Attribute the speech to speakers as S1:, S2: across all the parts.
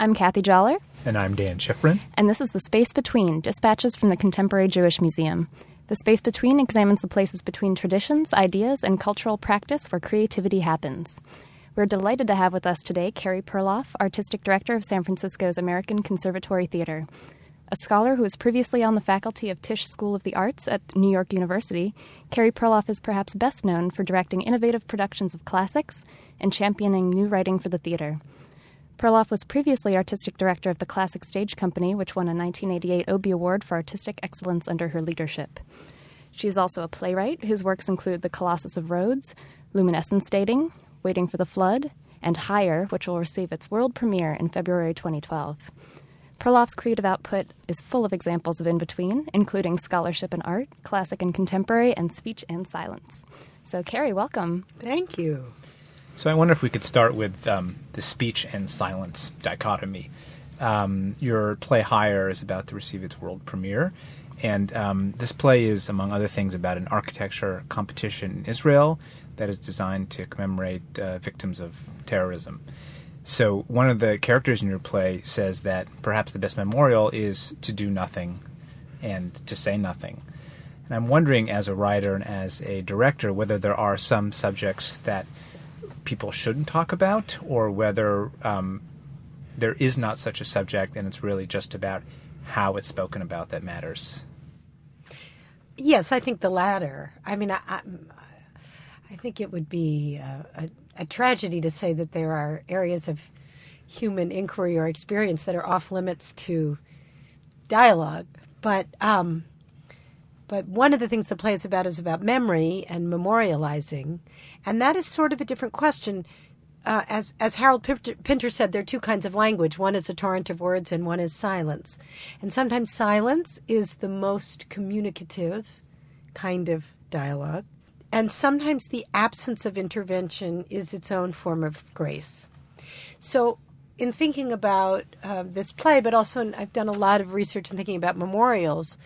S1: I'm Kathy Joller.
S2: And I'm Dan Schifrin.
S1: And this is The Space Between Dispatches from the Contemporary Jewish Museum. The Space Between examines the places between traditions, ideas, and cultural practice where creativity happens. We're delighted to have with us today Carey Perloff, Artistic Director of San Francisco's American Conservatory Theater. A scholar who was previously on the faculty of Tisch School of the Arts at New York University, Carey Perloff is perhaps best known for directing innovative productions of classics and championing new writing for the theater. Perloff was previously artistic director of the Classic Stage Company, which won a 1988 Obie Award for Artistic Excellence under her leadership. She is also a playwright whose works include The Colossus of Rhodes, Luminescence Dating, Waiting for the Flood, and Higher, which will receive its world premiere in February 2012. Perloff's creative output is full of examples of in between, including scholarship and art, classic and contemporary, and speech and silence. So, Carey, welcome.
S3: Thank you.
S2: So, I wonder if we could start with um, the speech and silence dichotomy. Um, your play Higher is about to receive its world premiere, and um, this play is, among other things, about an architecture competition in Israel that is designed to commemorate uh, victims of terrorism. So one of the characters in your play says that perhaps the best memorial is to do nothing and to say nothing. And I'm wondering, as a writer and as a director, whether there are some subjects that people shouldn't talk about, or whether um, there is not such a subject and it's really just about how it's spoken about that matters.
S3: Yes, I think the latter. I mean, I, I, I think it would be a, a, a tragedy to say that there are areas of human inquiry or experience that are off limits to dialogue. But um, but one of the things the play is about is about memory and memorializing, and that is sort of a different question. Uh, as as Harold Pinter said, there are two kinds of language. One is a torrent of words, and one is silence. And sometimes silence is the most communicative kind of dialogue. And sometimes the absence of intervention is its own form of grace. So, in thinking about uh, this play, but also I've done a lot of research in thinking about memorials.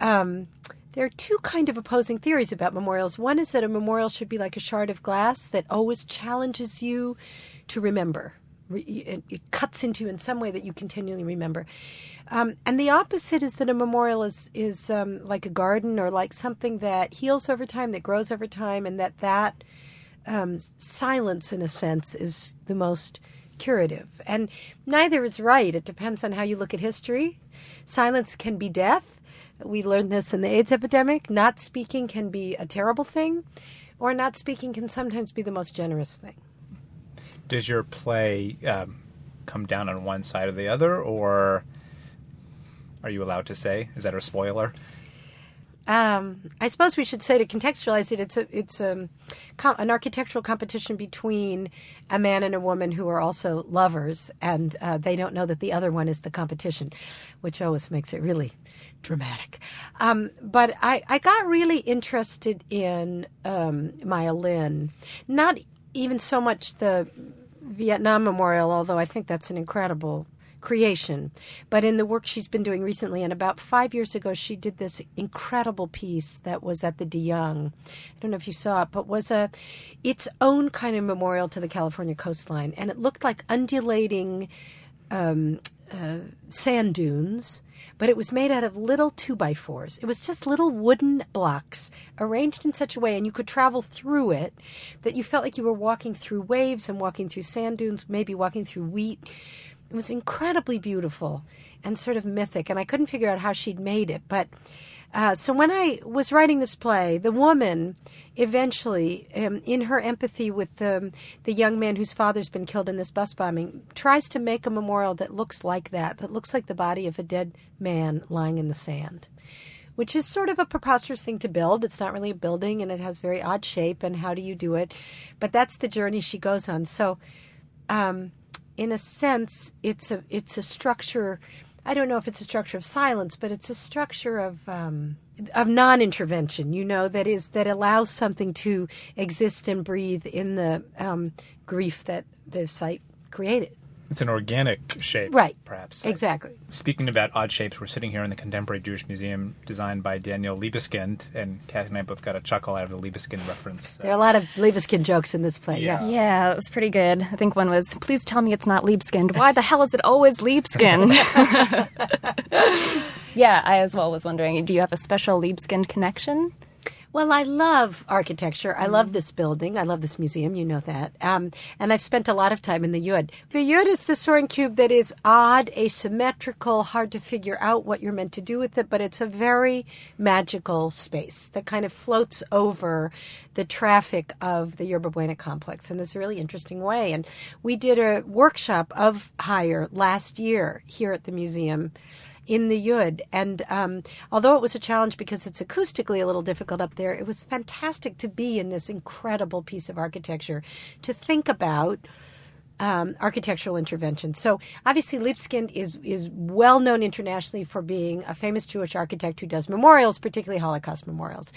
S3: Um, there are two kind of opposing theories about memorials. One is that a memorial should be like a shard of glass that always challenges you to remember. It cuts into you in some way that you continually remember. Um, and the opposite is that a memorial is is um, like a garden or like something that heals over time, that grows over time, and that that um, silence, in a sense, is the most curative. And neither is right. It depends on how you look at history. Silence can be death. We learned this in the AIDS epidemic. Not speaking can be a terrible thing, or not speaking can sometimes be the most generous thing.
S2: Does your play um, come down on one side or the other, or are you allowed to say? Is that a spoiler?
S3: Um, I suppose we should say to contextualize it, it's a it's a, com- an architectural competition between a man and a woman who are also lovers, and uh, they don't know that the other one is the competition, which always makes it really dramatic. Um, but I, I got really interested in um, Maya Lin, not even so much the Vietnam Memorial, although I think that's an incredible creation, but in the work she's been doing recently. And about five years ago, she did this incredible piece that was at the De Young. I don't know if you saw it, but was a its own kind of memorial to the California coastline, and it looked like undulating um, uh, sand dunes. But it was made out of little two by fours. It was just little wooden blocks arranged in such a way, and you could travel through it that you felt like you were walking through waves and walking through sand dunes, maybe walking through wheat it was incredibly beautiful and sort of mythic, and I couldn't figure out how she'd made it. But uh, so when I was writing this play, the woman eventually, um, in her empathy with the the young man whose father's been killed in this bus bombing, tries to make a memorial that looks like that, that looks like the body of a dead man lying in the sand. Which is sort of a preposterous thing to build. It's not really a building and it has very odd shape. And how do you do it? But that's the journey she goes on. So, um, in a sense, it's a it's a structure. I don't know if it's a structure of silence, but it's a structure of um, of non-intervention. You know, that is that allows something to exist and breathe in the um, grief that the site created.
S2: It's an organic shape,
S3: Right.
S2: Perhaps
S3: Exactly.
S2: Speaking about odd shapes, we're sitting here in the Contemporary Jewish Museum, designed by Daniel Libeskind, and Kathy and I both got a chuckle out of the Libeskind reference.
S3: There are a lot of Libeskind jokes in this play. Yeah.
S2: Yeah.
S1: Yeah, it was pretty good. I think one was, please tell me it's not Libeskind. Why the hell is it always Libeskind? yeah, I as well was wondering, do you have a special Libeskind connection?
S3: Well, I love architecture. I love this building. I love this museum. You know that. Um, and I've spent a lot of time in the Yud. The Yud is the soaring cube that is odd, asymmetrical, hard to figure out what you're meant to do with it, but it's a very magical space that kind of floats over the traffic of the Yerba Buena complex in this really interesting way. And we did a workshop of Higher last year here at the museum in the Yud. And um, although it was a challenge because it's acoustically a little difficult up there, it was fantastic to be in this incredible piece of architecture to think about. Um, architectural interventions. So obviously, Libeskind is is well known internationally for being a famous Jewish architect who does memorials, particularly Holocaust memorials.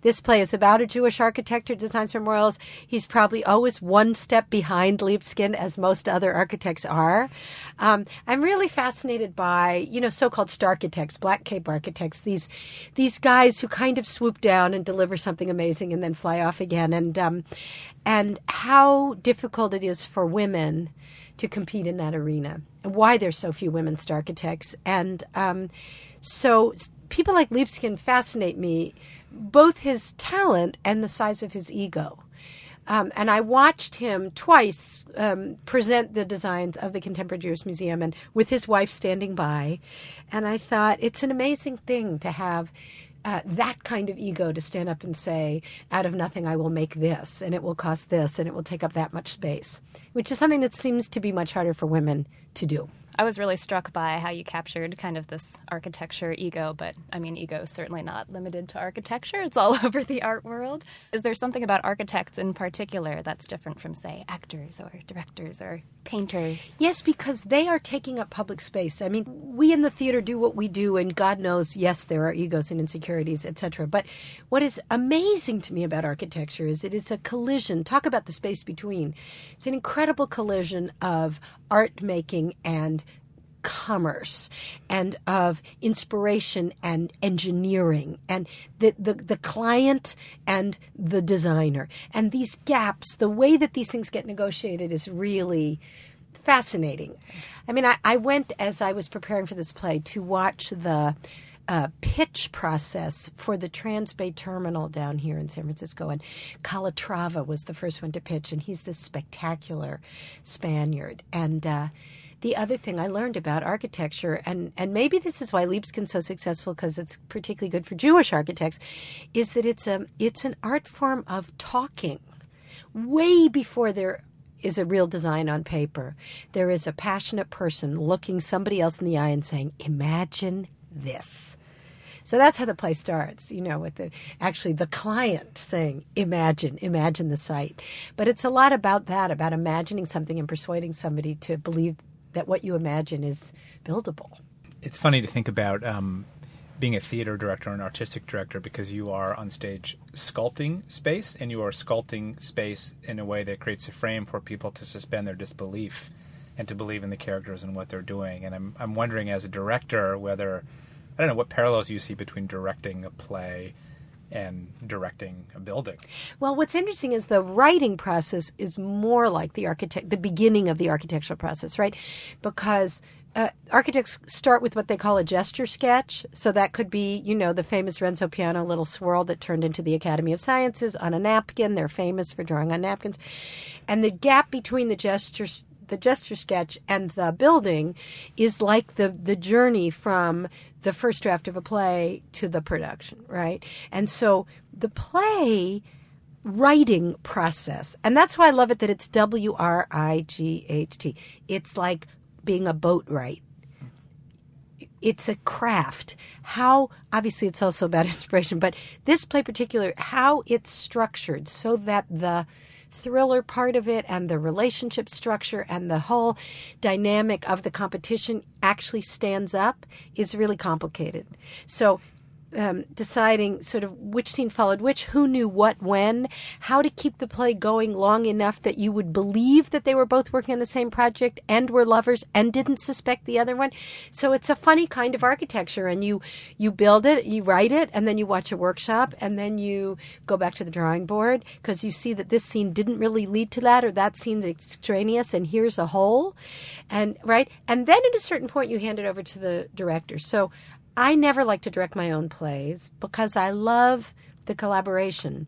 S3: This play is about a Jewish architect who designs memorials. He's probably always one step behind Libeskind, as most other architects are. Um, I'm really fascinated by you know so-called star architects, black cape architects. These these guys who kind of swoop down and deliver something amazing and then fly off again. And um, and how difficult it is for women to compete in that arena and why there's so few women star architects. And um, so people like Libeskind fascinate me, both his talent and the size of his ego. Um, and I watched him twice um, present the designs of the Contemporary Jewish Museum, and with his wife standing by. And I thought it's an amazing thing to have uh, that kind of ego to stand up and say, out of nothing, I will make this, and it will cost this, and it will take up that much space, which is something that seems to be much harder for women to do.
S1: I was really struck by how you captured kind of this architecture ego, but I mean, ego is certainly not limited to architecture. It's all over the art world. Is there something about architects in particular that's different from, say, actors or directors or painters?
S3: Yes, because they are taking up public space. I mean, we in the theater do what we do, and God knows, yes, there are egos and insecurities, etc. But what is amazing to me about architecture is it is a collision. Talk about the space between. It's an incredible collision of art making and commerce and of inspiration and engineering and the, the, the client and the designer. And these gaps, the way that these things get negotiated is really fascinating. I mean, I, I went as I was preparing for this play to watch the uh, pitch process for the Transbay Terminal down here in San Francisco, and Calatrava was the first one to pitch, and he's this spectacular Spaniard. And uh, the other thing I learned about architecture, and, and maybe this is why Libeskind's so successful because it's particularly good for Jewish architects, is that it's a it's an art form of talking way before there is a real design on paper. There is a passionate person looking somebody else in the eye and saying, "Imagine this." So that's how the play starts, you know, with the actually the client saying, "Imagine, imagine the site." But it's a lot about that, about imagining something and persuading somebody to believe that what you imagine is buildable.
S2: It's funny to think about um, being a theater director and artistic director because you are on stage sculpting space and you are sculpting space in a way that creates a frame for people to suspend their disbelief and to believe in the characters and what they're doing. And I'm I'm wondering as a director whether I don't know what parallels you see between directing a play and directing a building.
S3: Well, what's interesting is the writing process is more like the architect, the beginning of the architectural process, right? Because uh, architects start with what they call a gesture sketch. So that could be, you know, the famous Renzo Piano little swirl that turned into the Academy of Sciences on a napkin. They're famous for drawing on napkins. And the gap between the gestures the gesture sketch and the building is like the the journey from the first draft of a play to the production, right? And so the play writing process, and that's why I love it that it's W R I G H T. It's like being a boatwright. It's a craft. How obviously it's also about inspiration, but this play particular, how it's structured so that the thriller part of it and the relationship structure and the whole dynamic of the competition actually stands up is really complicated. So um, deciding sort of which scene followed which, who knew what when, how to keep the play going long enough that you would believe that they were both working on the same project and were lovers and didn't suspect the other one. So it's a funny kind of architecture, and you you build it, you write it, and then you watch a workshop, and then you go back to the drawing board because you see that this scene didn't really lead to that, or that scene's extraneous, and here's a hole, and right, and then at a certain point you hand it over to the director. So I never like to direct my own plays because I love the collaboration.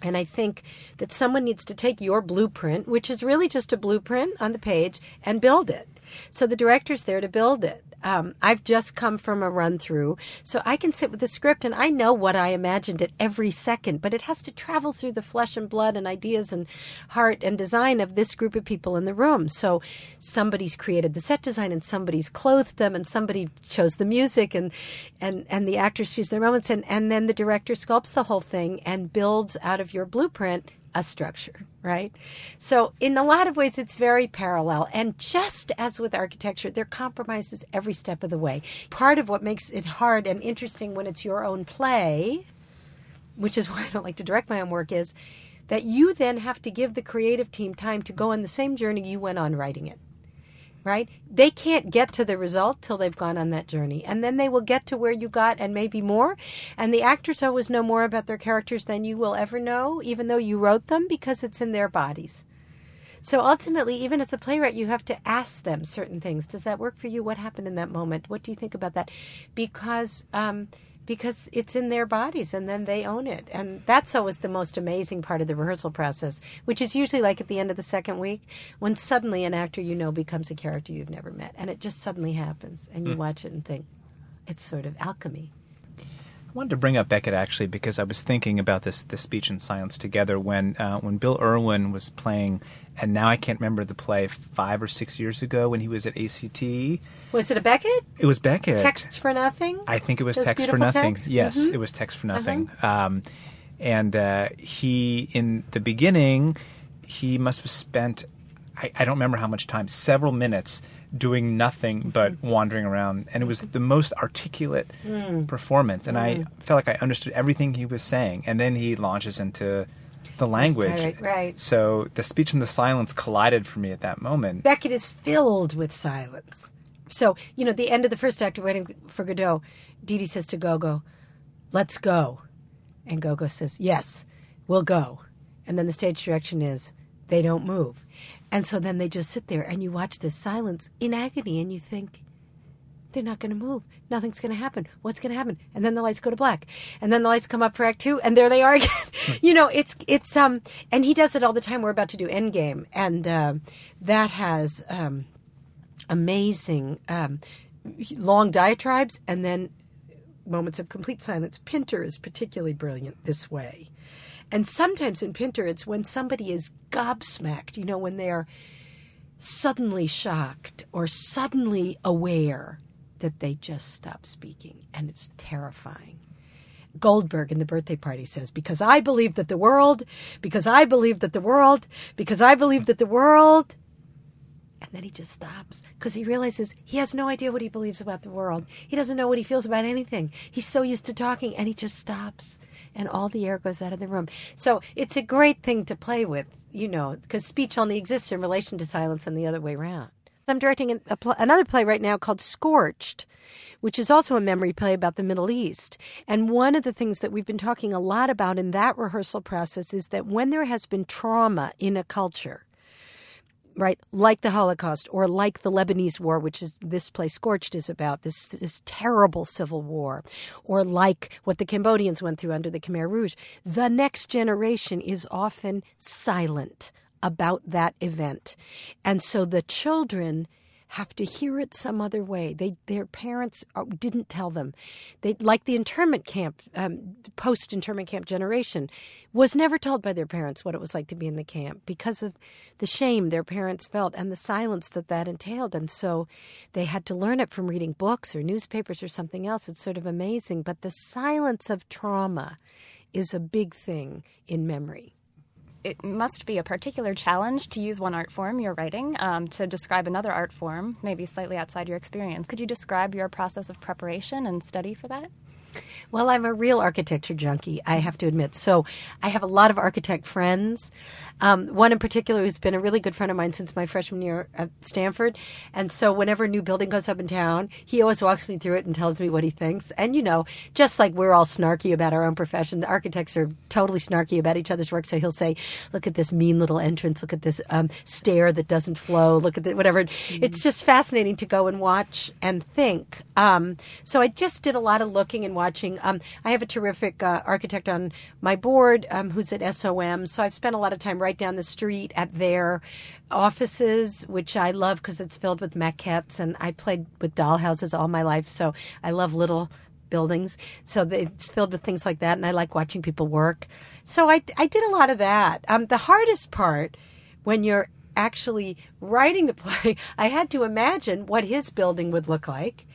S3: And I think that someone needs to take your blueprint, which is really just a blueprint on the page, and build it. So the director's there to build it. Um, I've just come from a run through, so I can sit with the script and I know what I imagined at every second, but it has to travel through the flesh and blood and ideas and heart and design of this group of people in the room. So somebody's created the set design and somebody's clothed them and somebody chose the music and and and the actors choose their moments and and then the director sculpts the whole thing and builds out of your blueprint a structure, right? So, in a lot of ways, it's very parallel. And just as with architecture, there are compromises every step of the way. Part of what makes it hard and interesting when it's your own play, which is why I don't like to direct my own work, is that you then have to give the creative team time to go on the same journey you went on writing it right? They can't get to the result till they've gone on that journey. And then they will get to where you got and maybe more. And the actors always know more about their characters than you will ever know, even though you wrote them, because it's in their bodies. So ultimately, even as a playwright, you have to ask them certain things. Does that work for you? What happened in that moment? What do you think about that? Because um, because it's in their bodies and then they own it. And that's always the most amazing part of the rehearsal process, which is usually like at the end of the second week when suddenly an actor you know becomes a character you've never met. And it just suddenly happens. And you mm. watch it and think, it's sort of alchemy.
S2: I wanted to bring up Beckett actually because I was thinking about this this speech and silence together when uh, when Bill Irwin was playing, and now I can't remember the play five or six years ago when he was at ACT.
S3: Was it a Beckett?
S2: It was Beckett.
S3: Texts for Nothing.
S2: I think it was Those Text for Nothing. Text? Yes, mm-hmm. it was Text for Nothing. Uh-huh. Um, and uh, he in the beginning, he must have spent I, I don't remember how much time, several minutes doing nothing but wandering around and it was the most articulate mm. performance and mm. i felt like i understood everything he was saying and then he launches into the language.
S3: right, right
S2: so the speech and the silence collided for me at that moment.
S3: Beckett is filled with silence. So you know the end of the first act of waiting for godot didi says to gogo let's go. And gogo says yes we'll go. And then the stage direction is they don't move and so then they just sit there and you watch this silence in agony and you think, they're not going to move. Nothing's going to happen. What's going to happen? And then the lights go to black, and then the lights come up for Act Two, and there they are again. you know, it's it's um, and he does it all the time. We're about to do Endgame, and uh, that has um, amazing um, long diatribes, and then moments of complete silence. Pinter is particularly brilliant this way. And sometimes in Pinter, it's when somebody is gobsmacked, you know, when they're suddenly shocked or suddenly aware that they just stop speaking. And it's terrifying. Goldberg in the birthday party says, Because I believe that the world, because I believe that the world, because I believe that the world. And then he just stops because he realizes he has no idea what he believes about the world. He doesn't know what he feels about anything. He's so used to talking and he just stops and all the air goes out of the room. So it's a great thing to play with, you know, because speech only exists in relation to silence and the other way around. I'm directing an, pl- another play right now called Scorched, which is also a memory play about the Middle East. And one of the things that we've been talking a lot about in that rehearsal process is that when there has been trauma in a culture, right? Like the Holocaust or like the Lebanese War, which is this play Scorched is about, this, this terrible civil war, or like what the Cambodians went through under the Khmer Rouge. The next generation is often silent about that event. And so the children have to hear it some other way. They, their parents uh, didn't tell them. They, like the internment camp, um, post internment camp generation, was never told by their parents what it was like to be in the camp because of the shame their parents felt and the silence that that entailed. And so they had to learn it from reading books or newspapers or something else. It's sort of amazing. But the silence of trauma is a big thing in memory
S1: it must be a particular challenge to use one art form, your writing, um, to describe another art form, maybe slightly outside your experience. Could you describe your process of preparation and study for that?
S3: Well, I'm a real architecture junkie, I have to admit. So I have a lot of architect friends. Um, one in particular who's been a really good friend of mine since my freshman year at Stanford. And so whenever a new building goes up in town, he always walks me through it and tells me what he thinks. And, you know, just like we're all snarky about our own profession, the architects are totally snarky about each other's work. So he'll say, look at this mean little entrance, look at this um, stair that doesn't flow, look at the, whatever. Mm-hmm. It's just fascinating to go and watch and think. Um, so I just did a lot of looking and watching. Um, I have a terrific uh, architect on my board um, who's at SOM, so I've spent a lot of time right down the street at their offices, which I love because it's filled with maquettes, and I played with dollhouses all my life, so I love little buildings. So it's filled with things like that, and I like watching people work. So I, I did a lot of that. Um, the hardest part when you're actually writing the play, I had to imagine what his building would look like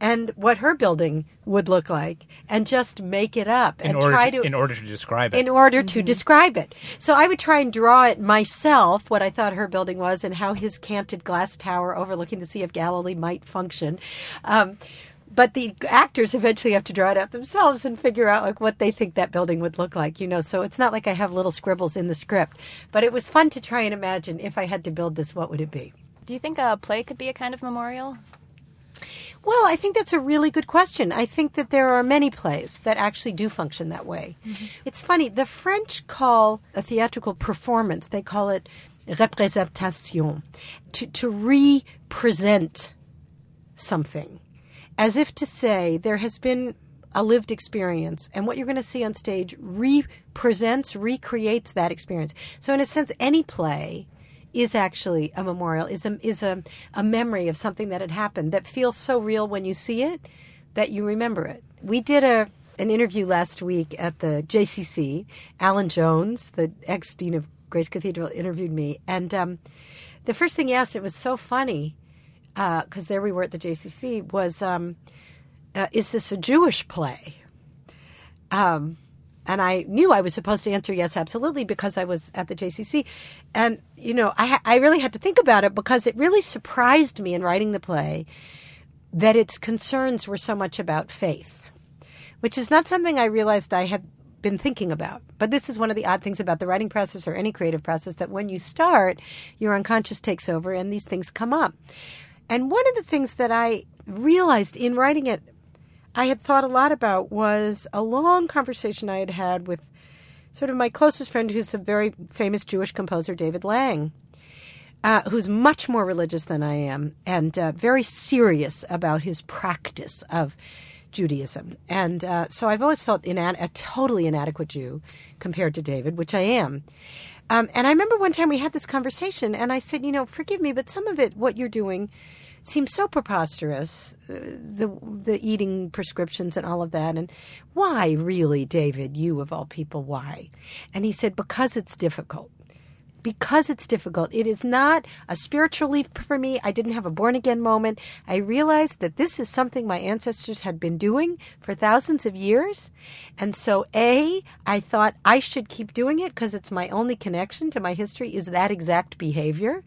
S3: and what her building would look like and just make it up
S2: in
S3: and
S2: try
S3: to,
S2: to, in order to describe it.
S3: in order mm-hmm. to describe it. So i would try and draw it myself what i thought her building was and how his canted glass tower overlooking the sea of galilee might function. Um, but the actors eventually have to draw it out themselves and figure out like what they think that building would look like you know? So it's not like i have little scribbles in the script but it was fun to try and imagine if i had to build this what would it be?
S1: Do you think a play could be a kind of memorial
S3: well, I think that's a really good question. I think that there are many plays that actually do function that way. Mm-hmm. It's funny, the French call a theatrical performance, they call it représentation, to, to re-present something, as if to say there has been a lived experience, and what you're going to see on stage represents, recreates that experience. So, in a sense, any play is actually a memorial, is a, is a, a memory of something that had happened that feels so real when you see it that you remember it. We did a an interview last week at the JCC. Alan Jones, the ex dean of Grace Cathedral, interviewed me, and um, the first thing he asked, it was so funny because uh, there we were at the JCC, was, um, uh, "Is this a Jewish play?" Um, and I knew I was supposed to answer yes, absolutely, because I was at the JCC. And, you know, I, I really had to think about it because it really surprised me in writing the play that its concerns were so much about faith, which is not something I realized I had been thinking about. But this is one of the odd things about the writing process or any creative process that when you start, your unconscious takes over and these things come up. And one of the things that I realized in writing it I had thought a lot about was a long conversation I had had with sort of my closest friend, who's a very famous Jewish composer, David Lang, uh, who's much more religious than I am and uh, very serious about his practice of Judaism. And uh, so I've always felt inad- a totally inadequate Jew compared to David, which I am. Um, and I remember one time we had this conversation, and I said, you know, forgive me, but some of it, what you're doing, seems so preposterous uh, the the eating prescriptions and all of that and why really David you of all people why and he said because it's difficult because it's difficult. It is not a spiritual leap for me. I didn't have a born again moment. I realized that this is something my ancestors had been doing for thousands of years. And so, A, I thought I should keep doing it because it's my only connection to my history is that exact behavior.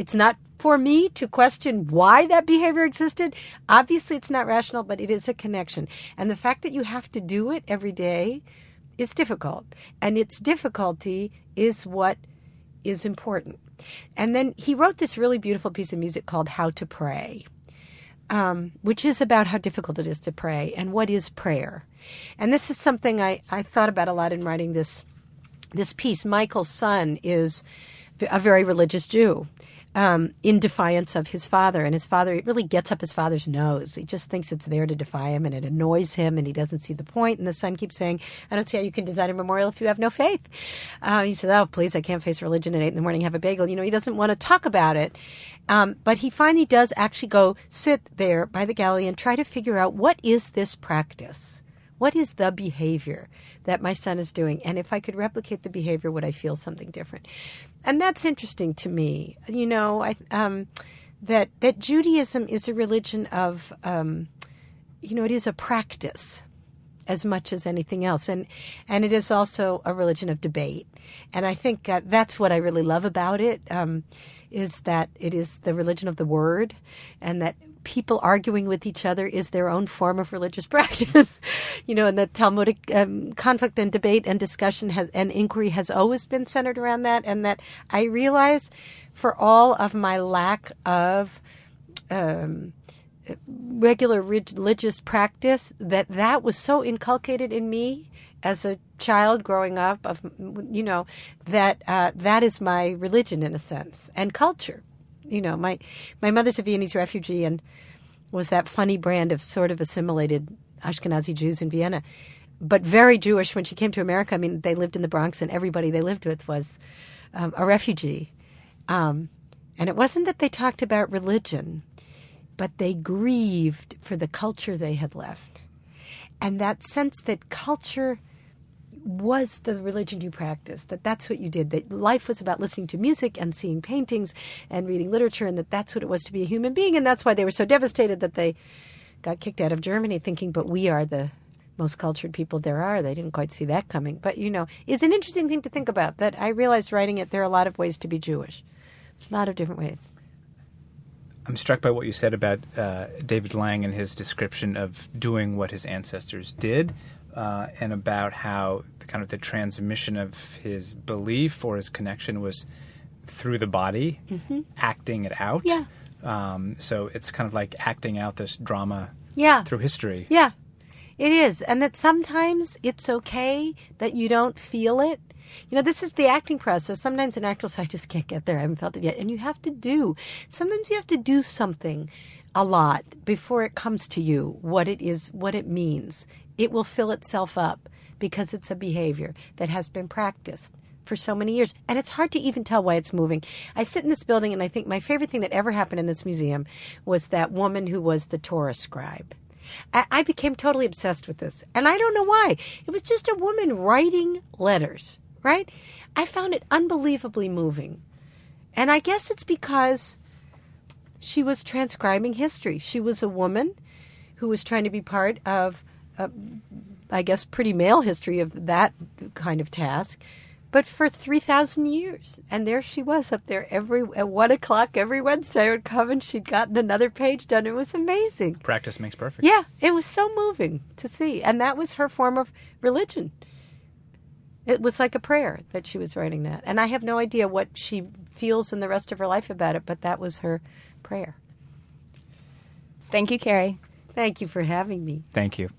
S3: It's not for me to question why that behavior existed. Obviously, it's not rational, but it is a connection. And the fact that you have to do it every day is difficult. And its difficulty is what is important. And then he wrote this really beautiful piece of music called How to Pray. Um, which is about how difficult it is to pray and what is prayer. And this is something I, I thought about a lot in writing this this piece. Michael's son is a very religious Jew um, in defiance of his father. And his father, it really gets up his father's nose. He just thinks it's there to defy him and it annoys him and he doesn't see the point. And the son keeps saying, I don't see how you can design a memorial if you have no faith. Uh, he says, Oh, please, I can't face religion at eight in the morning, have a bagel. You know, he doesn't want to talk about it. Um, but he finally does actually go sit there by the Galilee and try to figure out what is this practice? What is the behavior that my son is doing? And if I could replicate the behavior, would I feel something different? And that's interesting to me. You know, I, um, that that Judaism is a religion of, um, you know, it is a practice as much as anything else, and and it is also a religion of debate. And I think uh, that's what I really love about it. Um, is that it is the religion of the word, and that people arguing with each other is their own form of religious practice. you know, and the Talmudic um, conflict and debate and discussion has, and inquiry has always been centered around that. And that I realize for all of my lack of um, regular religious practice, that that was so inculcated in me as a child growing up of you know that uh, that is my religion in a sense and culture you know my my mother's a Viennese refugee and was that funny brand of sort of assimilated Ashkenazi Jews in Vienna. But very Jewish when she came to America. I mean they lived in the Bronx and everybody they lived with was um, a refugee. Um, and it wasn't that they talked about religion but they grieved for the culture they had left. And that sense that culture was the religion you practiced that that's what you did that life was about listening to music and seeing paintings and reading literature and that that's what it was to be a human being and that's why they were so devastated that they got kicked out of Germany thinking but we are the most cultured people there are. They didn't quite see that coming. But you know is an interesting thing to think about that I realized writing it there are a lot of ways to be Jewish. A lot of different ways.
S2: I'm struck by what you said about uh, David Lang and his description of doing what his ancestors did uh, and about how the, kind of the transmission of his belief or his connection was through the body, mm-hmm. acting it out.
S3: Yeah.
S2: Um, so it's kind of like acting out this drama.
S3: Yeah.
S2: Through history.
S3: Yeah, it is, and that sometimes it's okay that you don't feel it. You know, this is the acting process. Sometimes an actor says, I just can't get there. I haven't felt it yet. And you have to do. Sometimes you have to do something a lot before it comes to you what it is, what it means it will fill itself up because it's a behavior that has been practiced for so many years. And it's hard to even tell why it's moving. I sit in this building and I think my favorite thing that ever happened in this museum was that woman who was the Torah scribe. I became totally obsessed with this. And I don't know why. It was just a woman writing letters, right? I found it unbelievably moving. And I guess it's because she was transcribing history. She was a woman who was trying to be part of uh, I guess, pretty male history of that kind of task, but for 3,000 years. And there she was up there every at 1 o'clock every Wednesday. I would come and she'd gotten another page done. It was amazing.
S2: Practice makes perfect.
S3: Yeah, it was so moving to see. And that was her form of religion. It was like a prayer that she was writing that. And I have no idea what she feels in the rest of her life about it, but that was her prayer.
S1: Thank you, Carey.
S3: Thank you for having me.
S2: Thank you.